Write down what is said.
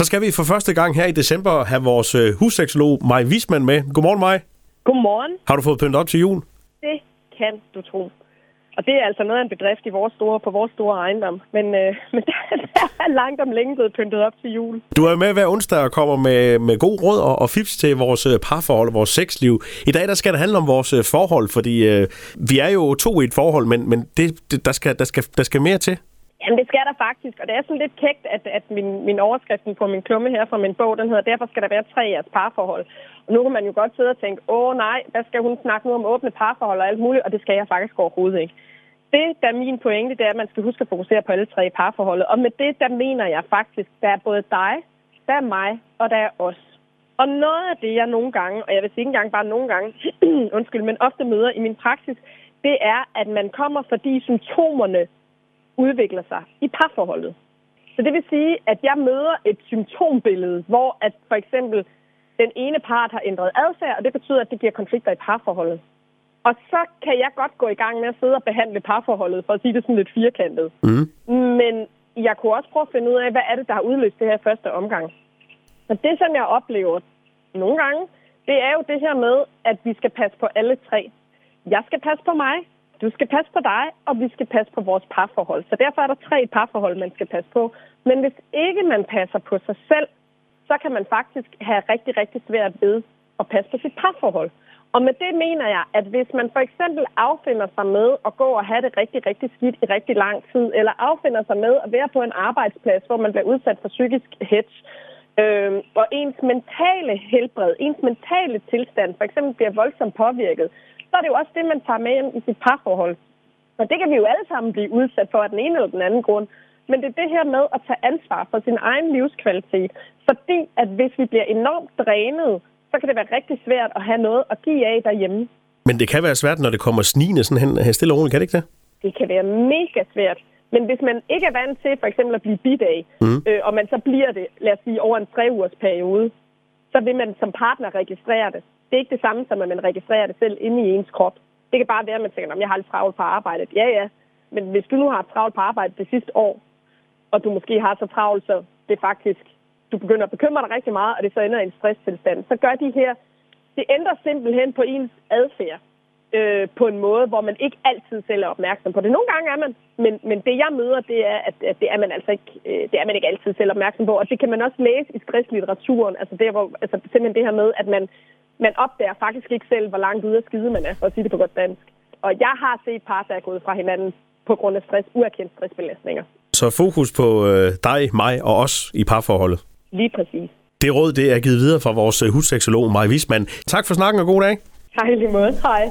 Så skal vi for første gang her i december have vores øh, husseksolog Maj Wisman med. Godmorgen, Maj. Godmorgen. Har du fået pyntet op til jul? Det kan du tro. Og det er altså noget af en bedrift i vores store, på vores store ejendom. Men, øh, men der, der er langt om længe blevet pyntet op til jul. Du er med hver onsdag og kommer med, med god råd og, og fips til vores øh, parforhold og vores sexliv. I dag der skal det handle om vores øh, forhold, fordi øh, vi er jo to i et forhold, men, men det, det, der, skal, der, skal, der skal mere til. Jamen, det skal der faktisk, og det er sådan lidt kægt, at, at min, min overskriften på min klumme her fra min bog, den hedder, derfor skal der være tre i jeres parforhold. Og nu kan man jo godt sidde og tænke, åh nej, hvad skal hun snakke nu om åbne parforhold og alt muligt, og det skal jeg faktisk overhovedet ikke. Det, der er min pointe, det er, at man skal huske at fokusere på alle tre i parforholdet. Og med det, der mener jeg faktisk, der er både dig, der er mig, og der er os. Og noget af det, jeg nogle gange, og jeg vil sige ikke engang bare nogle gange, undskyld, men ofte møder i min praksis, det er, at man kommer, fordi symptomerne udvikler sig i parforholdet. Så det vil sige, at jeg møder et symptombillede, hvor at for eksempel den ene part har ændret adfærd, og det betyder, at det giver konflikter i parforholdet. Og så kan jeg godt gå i gang med at sidde og behandle parforholdet, for at sige det sådan lidt firkantet. Mm. Men jeg kunne også prøve at finde ud af, hvad er det, der har udløst det her første omgang. Og det, som jeg oplever nogle gange, det er jo det her med, at vi skal passe på alle tre. Jeg skal passe på mig, du skal passe på dig, og vi skal passe på vores parforhold. Så derfor er der tre parforhold, man skal passe på. Men hvis ikke man passer på sig selv, så kan man faktisk have rigtig, rigtig svært ved at passe på sit parforhold. Og med det mener jeg, at hvis man for eksempel affinder sig med at gå og have det rigtig, rigtig skidt i rigtig lang tid, eller affinder sig med at være på en arbejdsplads, hvor man bliver udsat for psykisk hedge, øh, og ens mentale helbred, ens mentale tilstand for eksempel bliver voldsomt påvirket, så er det jo også det, man tager med hjem i sit parforhold. Og det kan vi jo alle sammen blive udsat for af den ene eller den anden grund. Men det er det her med at tage ansvar for sin egen livskvalitet. Fordi at hvis vi bliver enormt drænet, så kan det være rigtig svært at have noget at give af derhjemme. Men det kan være svært, når det kommer snigende sådan hen, her stille og roligt, kan det ikke det? Det kan være mega svært. Men hvis man ikke er vant til for eksempel at blive bidt af, Mm. øh, og man så bliver det, lad os sige, over en tre ugers periode, så vil man som partner registrere det. Det er ikke det samme som, at man registrerer det selv inde i ens krop. Det kan bare være, at man tænker, at jeg har lidt travlt på arbejdet. Ja, ja. Men hvis du nu har travlt på arbejdet det sidste år, og du måske har så travlt, så det faktisk, du begynder at bekymre dig rigtig meget, og det så ender i en stresstilstand, så gør de her, det ændrer simpelthen på ens adfærd øh, på en måde, hvor man ikke altid selv er opmærksom på det. Nogle gange er man, men, men det jeg møder, det er, at, at det er man altså ikke, øh, det er man ikke altid selv opmærksom på, og det kan man også læse i stresslitteraturen, altså, der, hvor, altså simpelthen det her med, at man, man opdager faktisk ikke selv, hvor langt ude af skide man er, for at sige det på godt dansk. Og jeg har set par, der er gået fra hinanden på grund af stress, uerkendt stressbelastninger. Så fokus på øh, dig, mig og os i parforholdet. Lige præcis. Det råd det er givet videre fra vores husseksolog Maj Wisman. Tak for snakken og god dag. Hej lige måde. Hej.